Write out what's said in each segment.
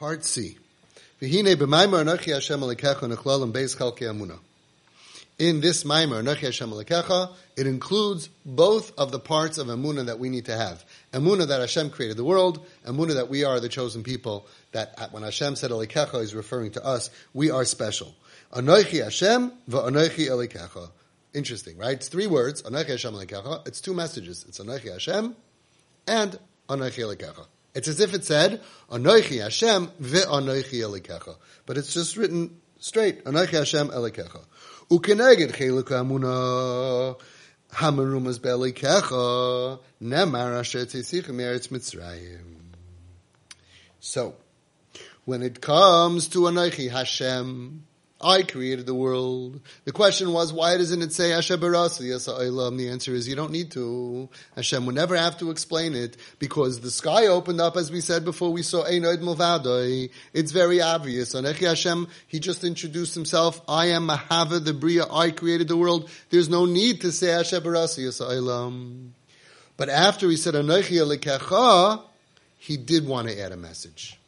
Part C. In this maimer, anochi Hashem alekecha, it includes both of the parts of amuna that we need to have. Amuna that Hashem created the world, amuna that we are the chosen people, that when Hashem said alekecha, he's referring to us, we are special. Anochi Hashem v'anochi alekecha. Interesting, right? It's three words, anochi Hashem alekecha. It's two messages. It's anochi Hashem and anochi alekecha. It's as if it said, Anoichi Hashem ve'anoichi elikecha. But it's just written straight, Anoichi Hashem elikecha. Ukeneged cheluk amuna hamarumas be'elikecha nemar asher tzisichem eretz Mitzrayim. So, when it comes to Anoichi Hashem, I created the world. The question was, why doesn't it say Hashem Barasi The answer is you don't need to. Hashem would never have to explain it because the sky opened up, as we said before, we saw Einoid Mulvadoi. It's very obvious. On Echi Hashem, he just introduced himself. I am Mahava, the Bria. I created the world. There's no need to say Hashem Barasi But after he said Anochi Elikecha, he did want to add a message.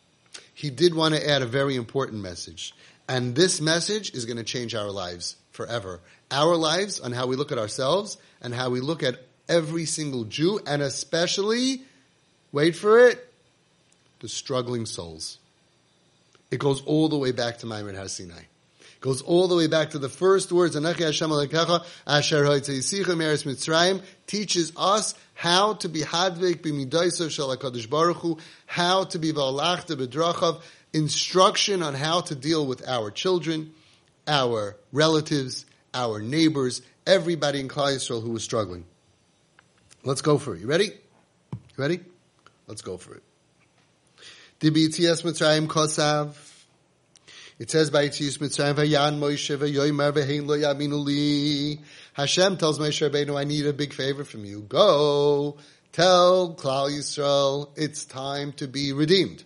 He did want to add a very important message. And this message is going to change our lives forever. Our lives on how we look at ourselves and how we look at every single Jew and especially, wait for it, the struggling souls. It goes all the way back to Maimon Har Sinai. Goes all the way back to the first words, Mitzrayim, teaches us how to be Hadvik b'midaisav shel HaKadosh Baruch Hu, how to be V'alachta b'drachav, instruction on how to deal with our children, our relatives, our neighbors, everybody in Klal Yisrael who was struggling. Let's go for it. You ready? You ready? Let's go for it. DBTS Mitzrayim Kosav. It says by Yitzias Mitzrayim Vayan Moshe Vayoymer Lo Yaminu Li. Hashem tells Moshe Rabbeinu, I need a big favor from you. Go tell Klal Yisrael it's time to be redeemed.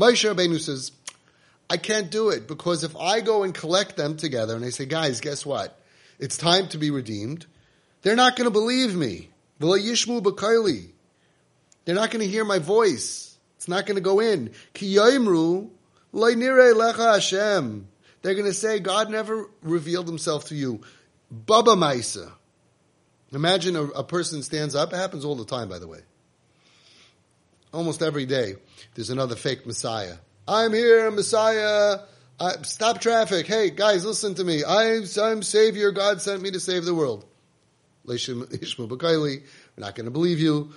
Moshe Rabbeinu says, I can't do it because if I go and collect them together and I say, guys, guess what? It's time to be redeemed. They're not going to believe me. They're not going to hear my voice. It's not going to go in. They're going to say, God never revealed himself to you. Baba Maisa. Imagine a, a person stands up. It happens all the time, by the way almost every day, there's another fake Messiah. I'm here, Messiah. I, stop traffic. Hey, guys, listen to me. I'm, I'm Savior. God sent me to save the world. We're not going to believe you.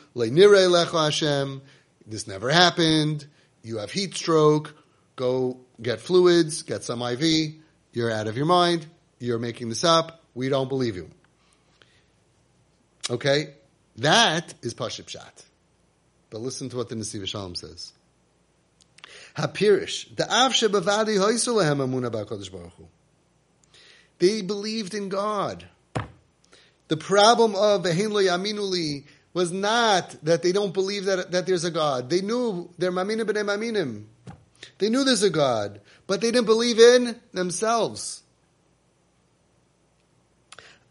This never happened. You have heat stroke. Go get fluids, get some IV. You're out of your mind. You're making this up. We don't believe you. Okay? That is Paship Shat. But listen to what the Nesiv Shalom says. Hapirish, the Amuna Baruch Hu. They believed in God. The problem of Behin Lo Yaminuli was not that they don't believe that, that there's a God. They knew they're Maminim B'nei Maminim. They knew there's a God, but they didn't believe in themselves.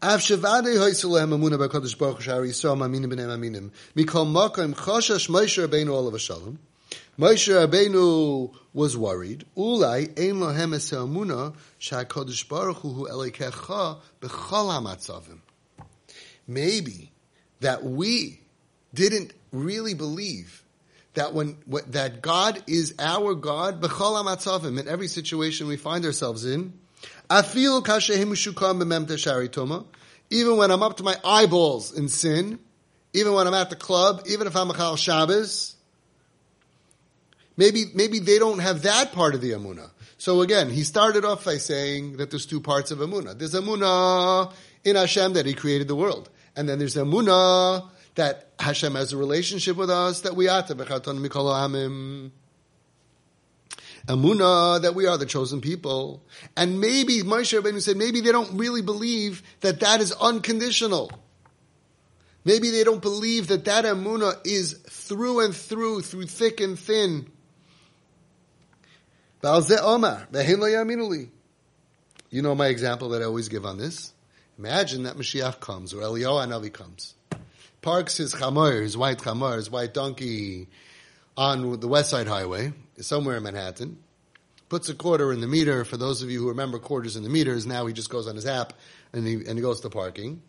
Av shavade hoysulahem amuna b'kadosh baruch shari yisrael b'nei maminim. Mikol makom choshash Moshe Rabbeinu olav shalom. Moshe Rabbeinu was worried. Ulai ein lohem es amuna sha'kadosh baruch hu elikecha b'chol hamatzavim. Maybe that we didn't really believe that when that God is our God in every situation we find ourselves in. Even when I'm up to my eyeballs in sin, even when I'm at the club, even if I'm a Chal Shabbos, maybe, maybe they don't have that part of the Amunah. So again, he started off by saying that there's two parts of Amunah. There's Amunah in Hashem that He created the world. And then there's Amunah that Hashem has a relationship with us, that we are to Mikol Amim. Amuna that we are the chosen people. And maybe Moshe Rabbeinu said maybe they don't really believe that that is unconditional. Maybe they don't believe that that Amuna is through and through, through thick and thin. You know my example that I always give on this? Imagine that Mashiach comes, or Eliyahu Hanavi comes. Parks his chamor, his white chamor, his white donkey, on the West Side Highway, somewhere in Manhattan, puts a quarter in the meter. For those of you who remember quarters in the meters, now he just goes on his app and he, and he goes to parking.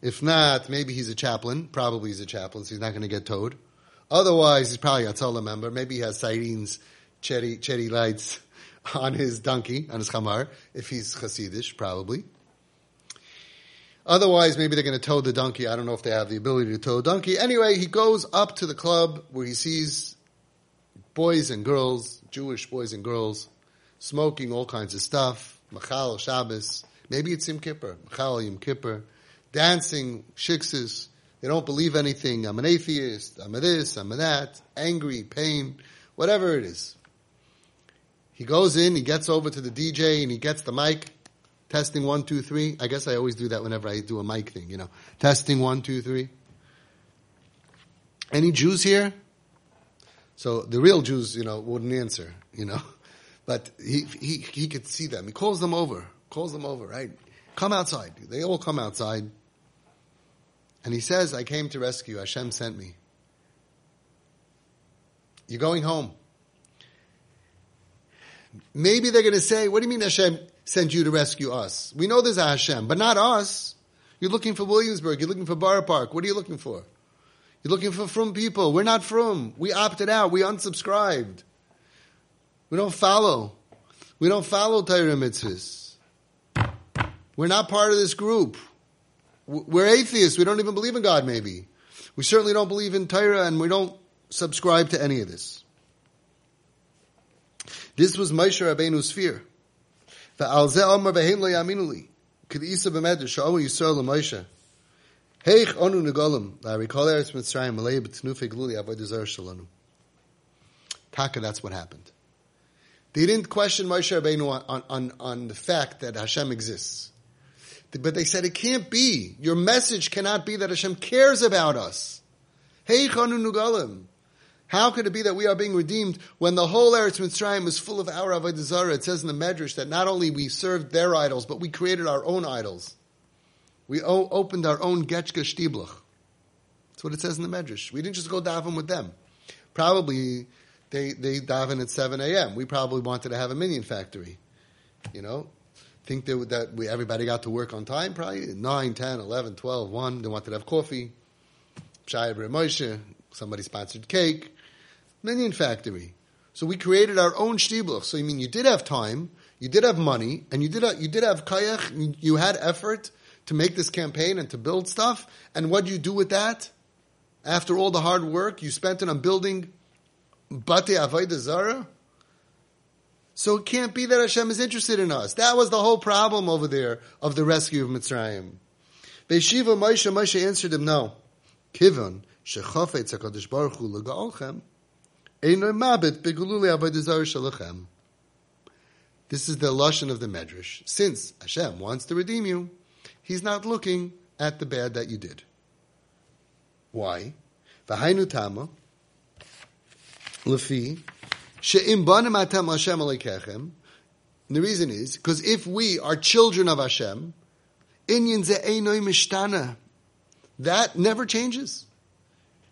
If not, maybe he's a chaplain. Probably he's a chaplain, so he's not going to get towed. Otherwise, he's probably a Tola member. Maybe he has sirens, cherry, cherry lights on his donkey, on his chamar, if he's Hasidish, probably. Otherwise, maybe they're going to tow the donkey. I don't know if they have the ability to tow a donkey. Anyway, he goes up to the club where he sees boys and girls, Jewish boys and girls, smoking all kinds of stuff. Machal Shabbos. Maybe it's Yom Kippur. Machal Yom Kippur. Dancing, shikses. They don't believe anything. I'm an atheist. I'm a this. I'm a that. Angry, pain, whatever it is. He goes in, he gets over to the DJ and he gets the mic. Testing one, two, three. I guess I always do that whenever I do a mic thing, you know. Testing one, two, three. Any Jews here? So the real Jews, you know, wouldn't answer, you know. But he, he, he could see them. He calls them over, calls them over, right? Come outside. They all come outside. And he says, I came to rescue. Hashem sent me. You're going home. Maybe they're going to say, what do you mean Hashem sent you to rescue us? We know there's a Hashem, but not us. You're looking for Williamsburg. You're looking for Borough Park. What are you looking for? You're looking for from people. We're not from. We opted out. We unsubscribed. We don't follow. We don't follow Torah mitzvahs. We're not part of this group. We're atheists. We don't even believe in God, maybe. We certainly don't believe in Torah, and we don't subscribe to any of this. This was Moshe Rabbeinu's fear. Va'al ze amar behem lo Yisrael Moshe. Heich onu negolim. I recall Eretz Mitzrayim malei b'tnufe gluli avodah zar shalonu. Taka, that's what happened. They didn't question Moshe Rabbeinu on, on, on, the fact that Hashem exists. But they said, it can't be. Your message cannot be that Hashem cares about us. Heich onu negolim. How could it be that we are being redeemed when the whole Eretz Mitzrayim was full of our avodah It says in the Medrash that not only we served their idols, but we created our own idols. We opened our own Getchka Shtiblach. That's what it says in the Medrash. We didn't just go daven with them. Probably they, they daven at 7 a.m. We probably wanted to have a minyan factory. You know, think that, that we, everybody got to work on time, probably 9, 10, 11, 12, 1. They wanted to have coffee. Shai Moshe, somebody sponsored cake. Minyan factory. So we created our own shtibluch. So you mean you did have time, you did have money, and you did have, you did have kayach, you had effort to make this campaign and to build stuff. And what do you do with that? After all the hard work, you spent on building Bate Avodah Zara? So it can't be that Hashem is interested in us. That was the whole problem over there of the rescue of Mitzrayim. Beshiva Moshe, Moshe answered him, no. Kivon, shechofetz HaKadosh Baruch Hu l'ga'olchem, eino mabit begululi Avodah Zara shalachem. This is the lashon of the Medrash. Since Hashem wants to redeem you, He's not looking at the bad that you did. Why? V'hainu tama, lefi, she'im banim atam Hashem alekechem. The reason is, because if we are children of Hashem, inyan ze'enoi mishtana, that never changes.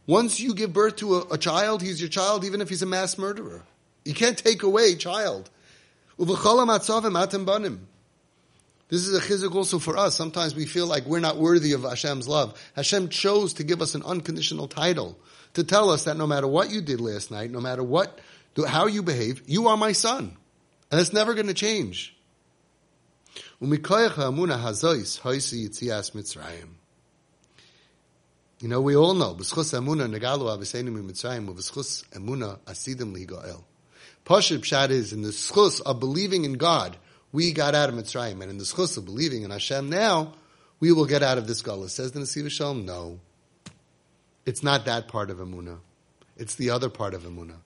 Once you give birth to a, a, child, he's your child, even if he's a mass murderer. You can't take away child. This is a chizuk also for us. Sometimes we feel like we're not worthy of Hashem's love. Hashem chose to give us an unconditional title to tell us that no matter what you did last night, no matter what, how you behave, you are my son. And it's never going to change. You know, we all know. B'schus emuna pshat is in the schus of believing in God, we got out of Mitzrayim. And in the schus of believing in Hashem now, we will get out of this gullus. Says the Nesiv Shalom, no. It's not that part of Amunah. It's the other part of Amunah.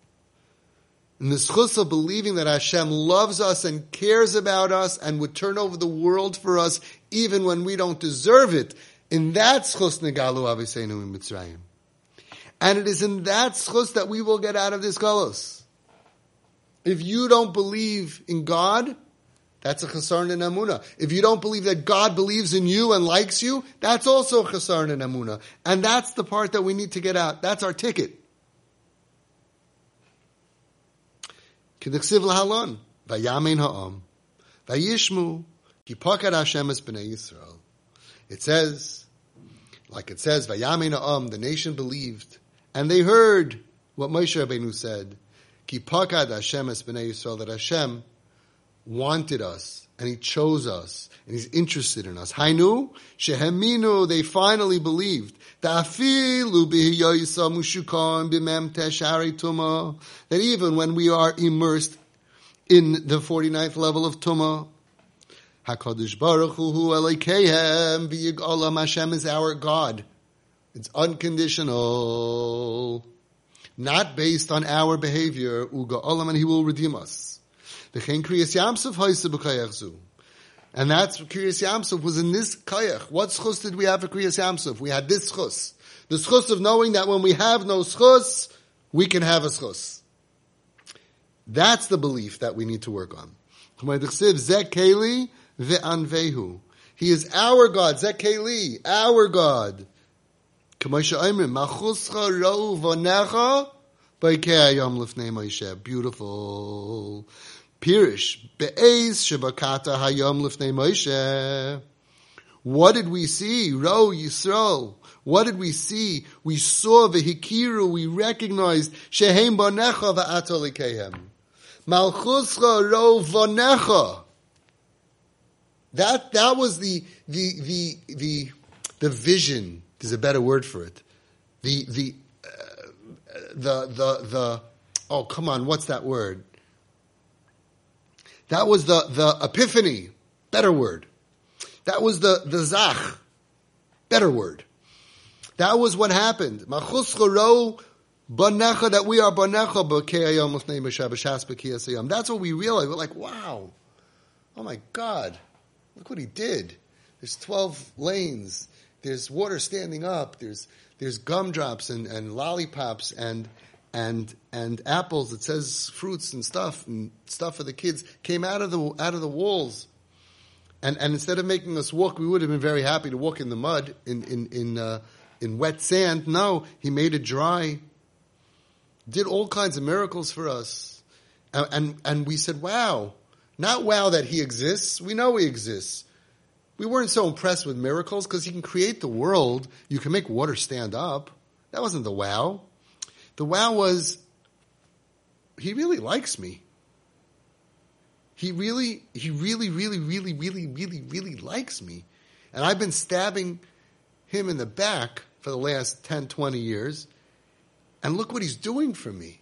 In the schus of believing that Hashem loves us and cares about us and would turn over the world for us even when we don't deserve it, in that schus negalu aviseinu in Mitzrayim. And it is in that schus that we will get out of this galus. If you don't believe in God, that's a chasarn in Amuna. If you don't believe that God believes in you and likes you, that's also chasarn in Amuna. And that's the part that we need to get out. That's our ticket. Lahalon, ha'am, vayishmu, ki pakad Hashem es b'nei Yisrael. It says, like it says, vayamin ha'am, the nation believed, and they heard what Moshe Rabbeinu said, ki pakad Hashem es b'nei Yisrael, that Hashem wanted us, and He chose us, and He's interested in us. Hainu, sheheminu, they finally believed. That even when we are immersed in the 49th level of Tumah, HaKadosh Baruch Hu Elokehem v'yigolam Hashem is our God. It's unconditional. Not based on our behavior, Uga Olam, and He will redeem us. V'chein kriyas yamsuf hoise b'kayach and that's Kriyas Yamsuf was in this kayach. What schus did we have for Kriyas Yamsuf? We had this schus. The schus of knowing that when we have no schus, we can have a schus. That's the belief that we need to work on. He is our God. Zekeli, our God. Beautiful. Pirish, Be'ez Shabakata Hayom Lifnei Moshe. What did we see? Ro Yisrael. What did we see? We saw the Hikiru, we recognized Shehem Bonecha Va'atolikehem. Malchuscha Ro Vonecha. That, that was the, the, the, the, the vision. There's a better word for it. The, the, uh, the, the, the, oh, come on, what's that word? That was the, the epiphany. Better word. That was the, the zach. Better word. That was what happened. That we are That's what we realized. We're like, wow. Oh my God. Look what he did. There's 12 lanes. There's water standing up. There's, there's gumdrops and, and lollipops and, and and apples. It says fruits and stuff and stuff for the kids came out of the out of the walls. And and instead of making us walk, we would have been very happy to walk in the mud in in in uh, in wet sand. No, he made it dry. Did all kinds of miracles for us, and and, and we said, "Wow!" Not wow that he exists. We know he exists. We weren't so impressed with miracles because he can create the world. You can make water stand up. That wasn't the wow. The wow was, he really likes me. He really, he really, really, really, really, really, really likes me. And I've been stabbing him in the back for the last 10, 20 years. And look what he's doing for me.